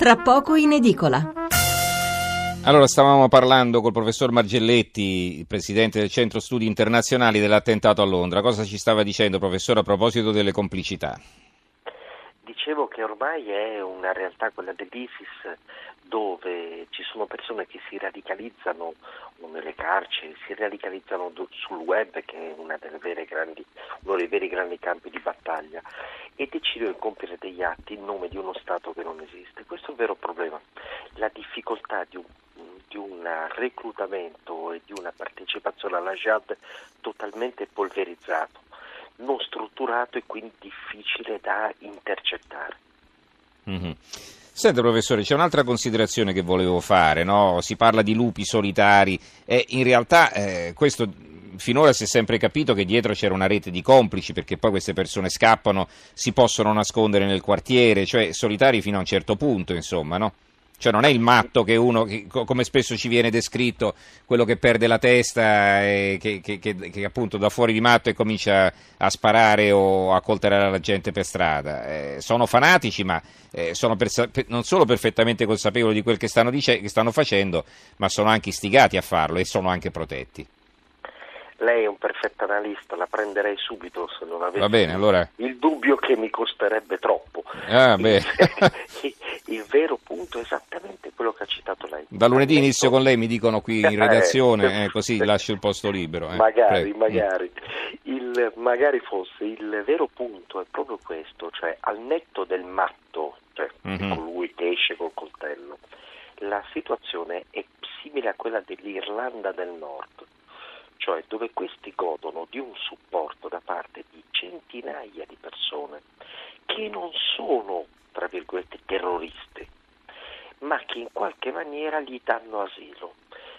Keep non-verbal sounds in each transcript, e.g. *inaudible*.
tra poco in edicola. Allora, stavamo parlando col professor Margelletti, presidente del Centro Studi Internazionali dell'attentato a Londra. Cosa ci stava dicendo, professore, a proposito delle complicità? Dicevo che ormai è una realtà quella dell'ISIS dove ci sono persone che si radicalizzano nelle carceri, si radicalizzano sul web che è grandi, uno dei veri grandi campi di battaglia e decidono di compiere degli atti in nome di uno Stato che non esiste. Questo è un vero problema. La difficoltà di un, di un reclutamento e di una partecipazione alla jihad totalmente polverizzato, non strutturato e quindi difficile da intercettare. Mm-hmm. Senta professore, c'è un'altra considerazione che volevo fare, no? si parla di lupi solitari e in realtà eh, questo finora si è sempre capito che dietro c'era una rete di complici perché poi queste persone scappano, si possono nascondere nel quartiere, cioè solitari fino a un certo punto, insomma, no? Cioè non è il matto che uno, che, come spesso ci viene descritto, quello che perde la testa e che, che, che, appunto da fuori di matto e comincia a sparare o a colterare la gente per strada. Eh, sono fanatici, ma eh, sono per, non solo perfettamente consapevoli di quel che stanno, dice, che stanno facendo, ma sono anche istigati a farlo e sono anche protetti. Lei è un perfetto analista, la prenderei subito se non avessi bene, allora... il dubbio che mi costerebbe troppo. Ah, il, *laughs* il, vero punto è esattamente quello che ha citato lei. Da lunedì detto... inizio con lei, mi dicono qui in *laughs* redazione, eh, così lascio il posto libero. Eh. Magari, Prego. magari. Il, magari fosse, il vero punto è proprio questo, cioè al netto del matto, cioè mm-hmm. colui che esce col coltello, la situazione è simile a quella dell'Irlanda del Nord cioè dove questi godono di un supporto da parte di centinaia di persone che non sono, tra virgolette, terroriste, ma che in qualche maniera gli danno asilo.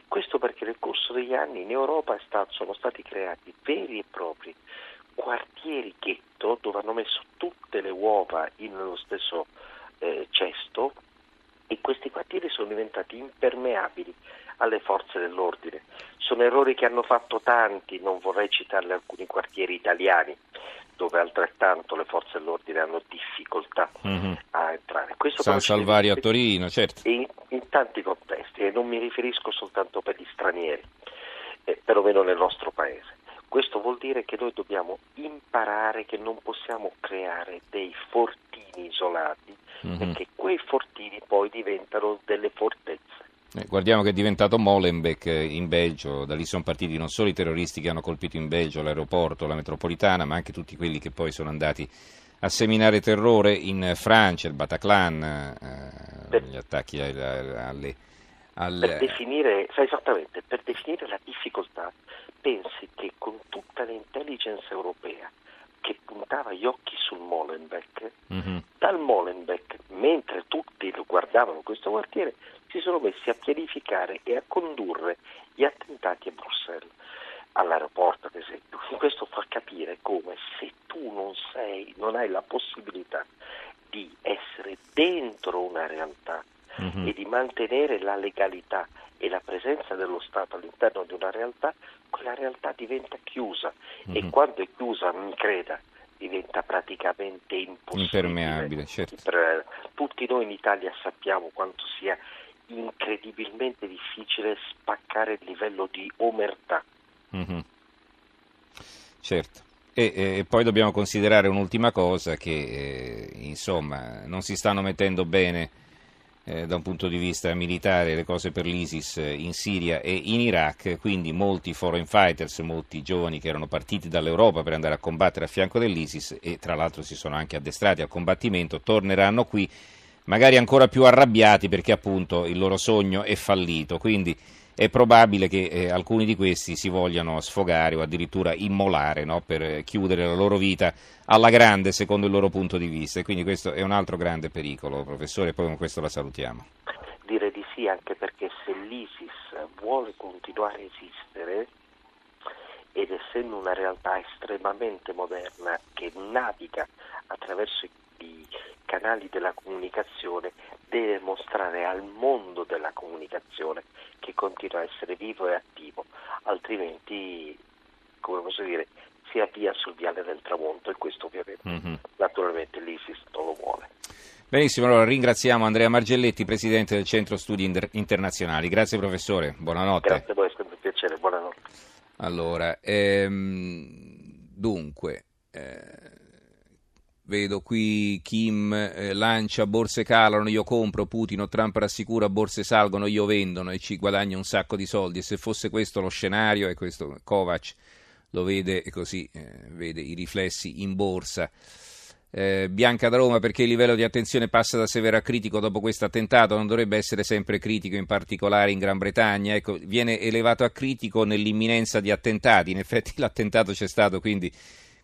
Questo perché nel corso degli anni in Europa stato, sono stati creati veri e propri quartieri ghetto dove hanno messo tutte le uova nello stesso eh, cesto e questi quartieri sono diventati impermeabili alle forze dell'ordine. Sono errori che hanno fatto tanti, non vorrei citarle alcuni quartieri italiani dove altrettanto le forze dell'ordine hanno difficoltà mm-hmm. a entrare. Questo San Salvario a Torino, certo. In, in, tanti contesti, e non mi riferisco soltanto per gli stranieri, eh, perlomeno nel nostro paese. Questo vuol dire che noi dobbiamo imparare che non possiamo creare dei fortini isolati, mm-hmm. perché quei fortini diventano delle fortezze. Eh, guardiamo che è diventato Molenbeek in Belgio, da lì sono partiti non solo i terroristi che hanno colpito in Belgio l'aeroporto, la metropolitana, ma anche tutti quelli che poi sono andati a seminare terrore in Francia, il Bataclan, eh, gli attacchi alle, alle. Per definire, esattamente, per definire la difficoltà, pensi che con tutta l'intelligence europea che puntava gli occhi sul Molenbeek, mm-hmm. dal Molenbeek, mentre tutti lo guardavano questo quartiere, si sono messi a pianificare e a condurre gli attentati a Bruxelles, all'aeroporto ad esempio. Questo fa capire come se tu non sei, non hai la possibilità di essere dentro una realtà mm-hmm. e di mantenere la legalità e la presenza dello Stato all'interno di una realtà, quella realtà diventa chiusa mm-hmm. e quando è chiusa, mi creda, diventa praticamente impossibile. Impermeabile, certo. Tutti noi in Italia sappiamo quanto sia incredibilmente difficile spaccare il livello di omertà. Mm-hmm. Certo. E, e, poi dobbiamo considerare un'ultima cosa che eh, insomma non si stanno mettendo bene eh, da un punto di vista militare le cose per l'ISIS eh, in Siria e in Iraq, quindi molti foreign fighters, molti giovani che erano partiti dall'Europa per andare a combattere a fianco dell'ISIS e tra l'altro si sono anche addestrati al combattimento, torneranno qui magari ancora più arrabbiati perché appunto il loro sogno è fallito. Quindi è probabile che eh, alcuni di questi si vogliano sfogare o addirittura immolare no? per chiudere la loro vita alla grande secondo il loro punto di vista. E quindi questo è un altro grande pericolo, professore, poi con questo la salutiamo. Dire di sì anche perché se l'ISIS vuole continuare a esistere ed essendo una realtà estremamente moderna che naviga attraverso i canali della comunicazione deve mostrare al mondo della comunicazione che continua a essere vivo e attivo, altrimenti, come posso dire, si avvia sul viale del tramonto e questo ovviamente, mm-hmm. naturalmente l'ISIS non lo vuole. Benissimo, allora ringraziamo Andrea Margelletti, Presidente del Centro Studi Internazionali. Grazie professore, buonanotte. Grazie a voi, è sempre un piacere, buonanotte. Allora, ehm, dunque... Eh, Vedo qui Kim eh, lancia borse calano, io compro, Putin o Trump rassicura, borse salgono, io vendono e ci guadagna un sacco di soldi. E se fosse questo lo scenario, e questo Kovac lo vede e così eh, vede i riflessi in borsa. Eh, Bianca da Roma, perché il livello di attenzione passa da severo a critico dopo questo attentato, non dovrebbe essere sempre critico, in particolare in Gran Bretagna. Ecco, viene elevato a critico nell'imminenza di attentati. In effetti *laughs* l'attentato c'è stato, quindi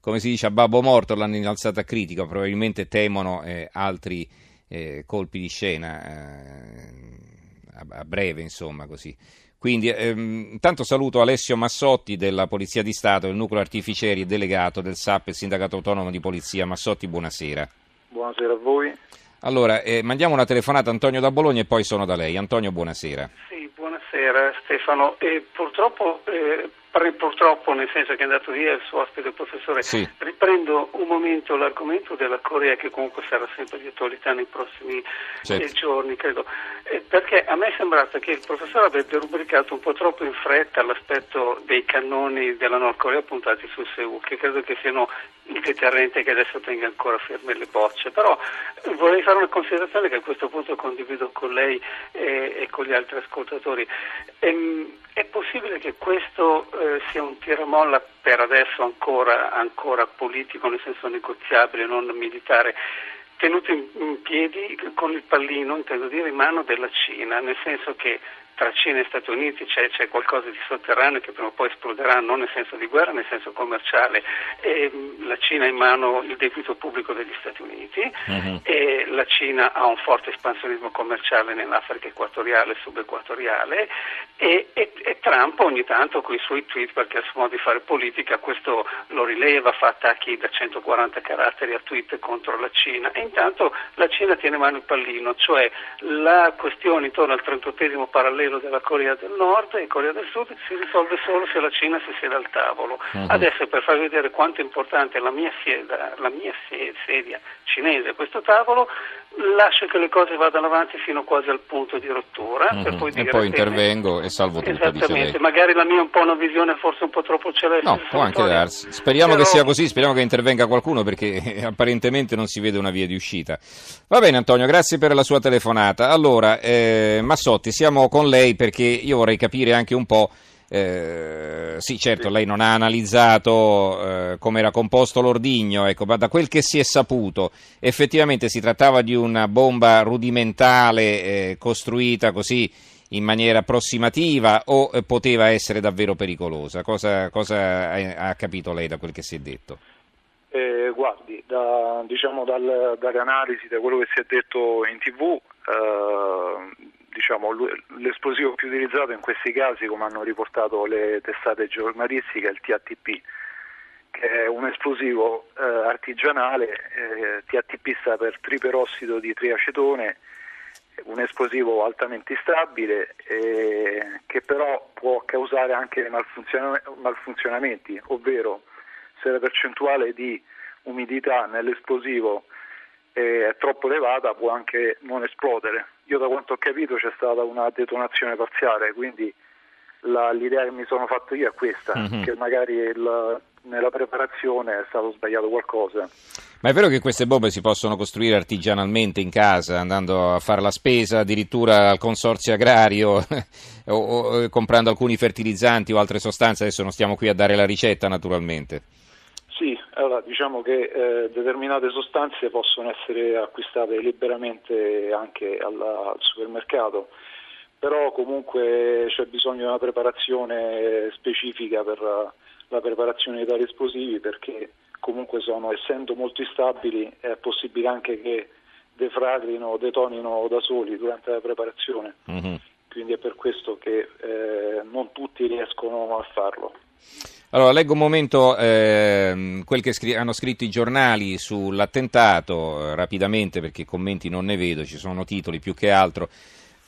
come si dice a babbo morto l'hanno innalzata a critica, probabilmente temono eh, altri eh, colpi di scena eh, a, a, breve, insomma, così. Quindi, ehm, intanto saluto Alessio Massotti della Polizia di Stato, del Nucleo Artificieri e delegato del SAP, il Sindacato Autonomo di Polizia. Massotti, buonasera. Buonasera a voi. Allora, eh, mandiamo una telefonata a Antonio da Bologna e poi sono da lei. Antonio, buonasera. Sì, buonasera Stefano. E purtroppo eh, purtroppo nel senso che è andato via il suo ospite professore, sì. riprendo un momento l'argomento della Corea che comunque sarà sempre di attualità nei prossimi certo. eh, giorni, credo, eh, perché a me è sembrato che il professore avrebbe rubricato un po' troppo in fretta l'aspetto dei cannoni della Nord Corea puntati su Seul, che credo che siano il deterrente che adesso tenga ancora ferme le bocce, però eh, vorrei fare una considerazione che a questo punto condivido con lei e, e con gli altri ascoltatori. Ehm, è possibile che questo eh, sia un tiramolla per adesso ancora, ancora, politico, nel senso negoziabile, non militare, tenuto in, in piedi con il pallino, intendo dire, in mano della Cina, nel senso che tra Cina e Stati Uniti c'è, c'è, qualcosa di sotterraneo che prima o poi esploderà, non nel senso di guerra, nel senso commerciale. E la Cina ha in mano il debito pubblico degli Stati Uniti uh-huh. e la Cina ha un forte espansionismo commerciale nell'Africa equatoriale e subequatoriale e, e, e, Trump ogni tanto con i suoi tweet, perché ha il suo modo di fare politica, questo lo rileva, fa attacchi da 140 caratteri a tweet contro la Cina e intanto la Cina tiene in mano il pallino, cioè la questione intorno al 38 parallelo quello della Corea del Nord e Corea del Sud si risolve solo se la Cina si siede al tavolo. Uh-huh. Adesso per farvi vedere quanto è importante la mia, sieda, la mia sedia cinese questo tavolo, lascio che le cose vadano avanti fino quasi al punto di rottura. Per poi e poi intervengo e salvo tutto. Esattamente, magari la mia è un po' una visione forse un po' troppo celeste. No, può anche darsi. Speriamo Però... che sia così, speriamo che intervenga qualcuno perché *laughs* apparentemente non si vede una via di uscita. Va bene Antonio, grazie per la sua telefonata. Allora, eh, Massotti, siamo con lei perché io vorrei capire anche un po'. Eh, sì, certo, lei non ha analizzato eh, come era composto l'ordigno, ecco, ma da quel che si è saputo, effettivamente si trattava di una bomba rudimentale eh, costruita così in maniera approssimativa o eh, poteva essere davvero pericolosa? Cosa, cosa ha, ha, capito lei da quel che si è detto? Eh, guardi, da, diciamo dal, dalle analisi, da quello che si è detto in tv, diciamo, l'esplosivo più utilizzato in questi casi, come hanno riportato le testate giornalistiche, è il TATP, che è un esplosivo eh, artigianale, eh, TATP sta per triperossido di triacetone, un esplosivo altamente instabile eh, che però può causare anche malfunziona- malfunzionamenti, ovvero se la percentuale di umidità nell'esplosivo è troppo elevata può anche non esplodere. Io da quanto ho capito c'è stata una detonazione parziale, quindi la, l'idea che mi sono fatto io è questa, mm-hmm. che magari il, nella preparazione è stato sbagliato qualcosa. Ma è vero che queste bombe si possono costruire artigianalmente in casa, andando a fare la spesa addirittura al consorzio agrario *laughs* o, o comprando alcuni fertilizzanti o altre sostanze? Adesso non stiamo qui a dare la ricetta naturalmente. Sì, allora diciamo che eh, determinate sostanze possono essere acquistate liberamente anche alla, al supermercato, però comunque c'è bisogno di una preparazione specifica per la preparazione di tali esplosivi perché comunque sono, essendo molto instabili è possibile anche che defragrino o detonino da soli durante la preparazione. Mm-hmm. Quindi è per questo che eh, non tutti riescono a farlo. Allora, leggo un momento eh, quel che scri- hanno scritto i giornali sull'attentato, eh, rapidamente perché commenti non ne vedo, ci sono titoli più che altro.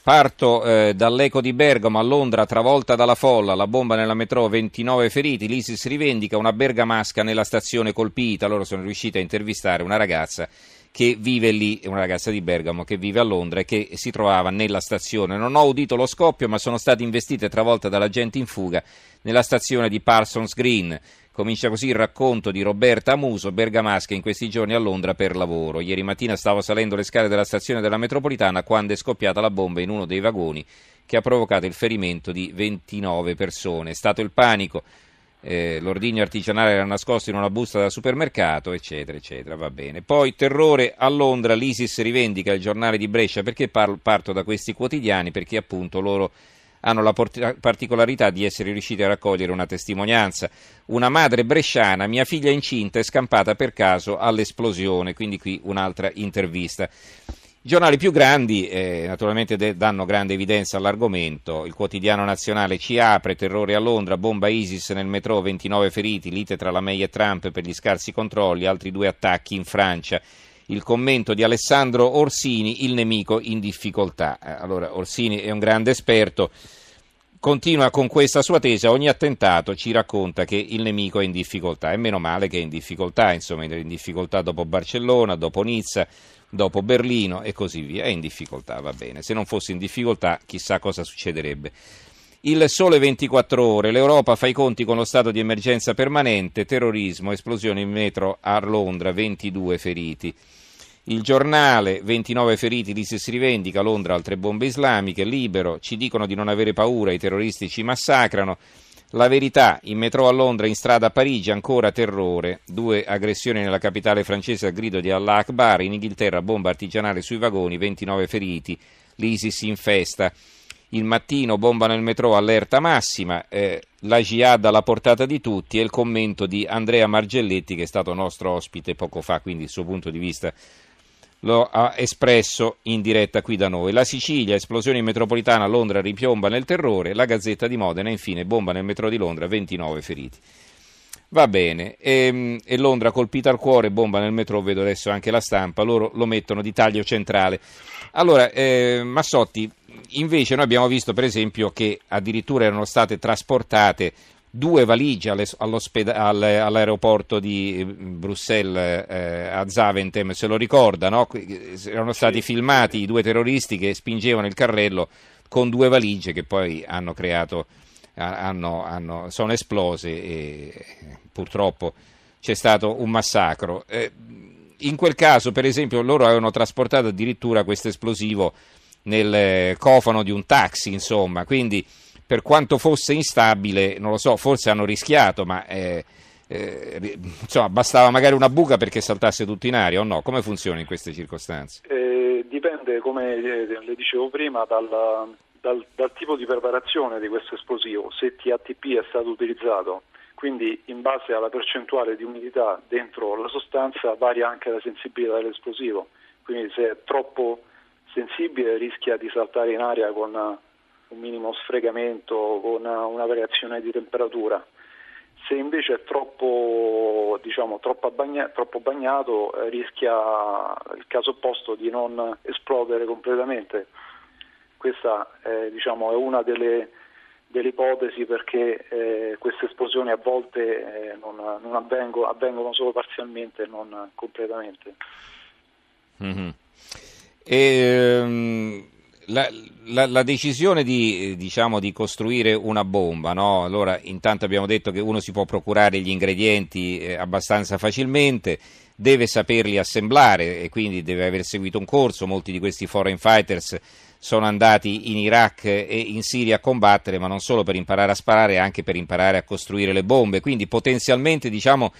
Parto eh, dall'eco di Bergamo a Londra, travolta dalla folla, la bomba nella metro, 29 feriti, l'ISIS rivendica una bergamasca nella stazione colpita, loro sono riusciti a intervistare una ragazza che vive lì, una ragazza di Bergamo che vive a Londra e che si trovava nella stazione. Non ho udito lo scoppio, ma sono state investite travolta dall'agente in fuga nella stazione di Parsons Green. Comincia così il racconto di Roberta Amuso, bergamasca in questi giorni a Londra per lavoro. Ieri mattina stavo salendo le scale della stazione della metropolitana quando è scoppiata la bomba in uno dei vagoni che ha provocato il ferimento di 29 persone. È stato il panico. Eh, l'ordigno artigianale era nascosto in una busta da supermercato, eccetera, eccetera, va bene. Poi terrore a Londra, l'ISIS rivendica il giornale di Brescia, perché parto da questi quotidiani? Perché appunto loro hanno la particolarità di essere riusciti a raccogliere una testimonianza. Una madre bresciana, mia figlia incinta, è scampata per caso all'esplosione, quindi qui un'altra intervista. I giornali più grandi eh, naturalmente de- danno grande evidenza all'argomento. Il quotidiano nazionale ci apre, terrore a Londra, bomba ISIS nel metro, 29 feriti, lite tra la May e Trump per gli scarsi controlli, altri due attacchi in Francia il commento di Alessandro Orsini, il nemico in difficoltà. Eh, allora, Orsini è un grande esperto, continua con questa sua tesi, ogni attentato ci racconta che il nemico è in difficoltà, e meno male che è in difficoltà, insomma, è in difficoltà dopo Barcellona, dopo Nizza, dopo Berlino e così via, è in difficoltà, va bene, se non fosse in difficoltà chissà cosa succederebbe. Il sole 24 ore, l'Europa fa i conti con lo stato di emergenza permanente, terrorismo, esplosione in metro a Londra, 22 feriti. Il giornale, 29 feriti, l'ISIS rivendica, Londra altre bombe islamiche, libero, ci dicono di non avere paura, i terroristi ci massacrano. La verità, in metro a Londra, in strada a Parigi, ancora terrore. Due aggressioni nella capitale francese a grido di Allah Akbar, in Inghilterra bomba artigianale sui vagoni, 29 feriti, l'ISIS in festa. Il mattino bomba nel metro, allerta massima, eh, la jihad alla portata di tutti e il commento di Andrea Margelletti che è stato nostro ospite poco fa, quindi il suo punto di vista lo ha espresso in diretta qui da noi. La Sicilia, esplosione in metropolitana, Londra ripiomba nel terrore, la Gazzetta di Modena, infine, bomba nel metro di Londra, 29 feriti. Va bene, e, ehm, e, Londra colpita al cuore, bomba nel metro, vedo adesso anche la stampa, loro lo mettono di taglio centrale. Allora, eh, Massotti, invece noi abbiamo visto per esempio che addirittura erano state trasportate due valigie all'aeroporto di Bruxelles eh, a Zaventem, se lo ricorda, no? erano stati filmati i due terroristi che spingevano il carrello con due valigie che poi hanno creato, hanno, hanno, sono esplose e purtroppo c'è stato un massacro. Eh, in quel caso, per esempio, loro avevano trasportato addirittura questo esplosivo nel cofano di un taxi, insomma, quindi per quanto fosse instabile, non lo so, forse hanno rischiato, ma eh, eh, insomma, bastava magari una buca perché saltasse tutto in aria o no? Come funziona in queste circostanze? Eh, dipende, come le dicevo prima, dal, dal, dal, tipo di preparazione di questo esplosivo, se TATP è stato utilizzato. Quindi in base alla percentuale di umidità dentro la sostanza varia anche la sensibilità dell'esplosivo. Quindi se è troppo sensibile rischia di saltare in aria con un minimo sfregamento con una variazione di temperatura. Se invece è troppo, diciamo, troppo, bagna, troppo bagnato eh, rischia il caso opposto di non esplodere completamente. Questa eh, diciamo, è una delle, delle, ipotesi perché eh, queste esplosioni a volte eh, non, non avvengono, avvengono, solo parzialmente e non completamente. Mm-hmm. E, um la, la, la, decisione di, diciamo, di, costruire una bomba, no? allora intanto abbiamo detto che uno si può procurare gli ingredienti eh, abbastanza facilmente, deve saperli assemblare e quindi deve aver seguito un corso, molti di questi foreign fighters sono andati in Iraq e in Siria a combattere, ma non solo per imparare a sparare, anche per imparare a costruire le bombe, quindi potenzialmente diciamo,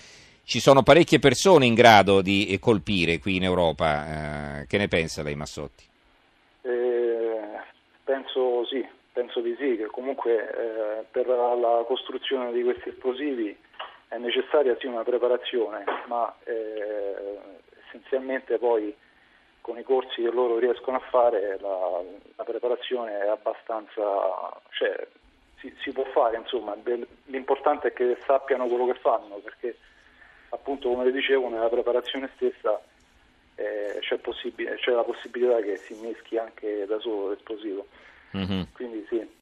ci sono parecchie persone in grado di eh, colpire qui in Europa. Eh, che ne pensa lei Massotti? Penso sì, penso di sì, che comunque eh, per la costruzione di questi esplosivi è necessaria sì una preparazione, ma eh, essenzialmente poi con i corsi che loro riescono a fare la, la preparazione è abbastanza, cioè si, si può fare, insomma, l'importante è che sappiano quello che fanno, perché appunto come le dicevo nella preparazione stessa eh, c'è, c'è, la possibilità che si mischi anche da solo l'esplosivo. Mm-hmm. Quindi sì,